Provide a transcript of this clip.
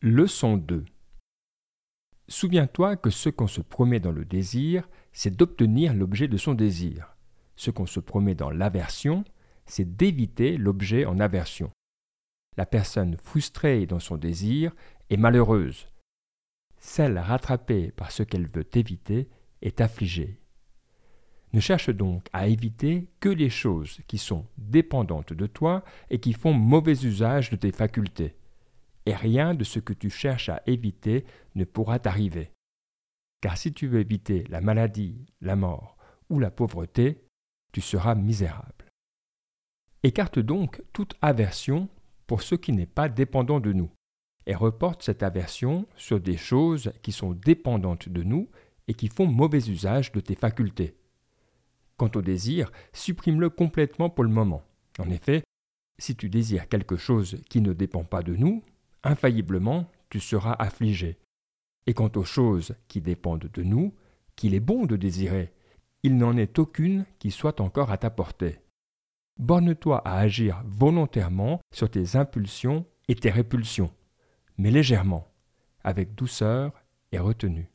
Leçon 2 Souviens-toi que ce qu'on se promet dans le désir, c'est d'obtenir l'objet de son désir. Ce qu'on se promet dans l'aversion, c'est d'éviter l'objet en aversion. La personne frustrée dans son désir est malheureuse. Celle rattrapée par ce qu'elle veut éviter est affligée. Ne cherche donc à éviter que les choses qui sont dépendantes de toi et qui font mauvais usage de tes facultés. Et rien de ce que tu cherches à éviter ne pourra t'arriver. Car si tu veux éviter la maladie, la mort ou la pauvreté, tu seras misérable. Écarte donc toute aversion pour ce qui n'est pas dépendant de nous, et reporte cette aversion sur des choses qui sont dépendantes de nous et qui font mauvais usage de tes facultés. Quant au désir, supprime-le complètement pour le moment. En effet, si tu désires quelque chose qui ne dépend pas de nous, infailliblement, tu seras affligé. Et quant aux choses qui dépendent de nous, qu'il est bon de désirer, il n'en est aucune qui soit encore à ta portée. Borne-toi à agir volontairement sur tes impulsions et tes répulsions, mais légèrement, avec douceur et retenue.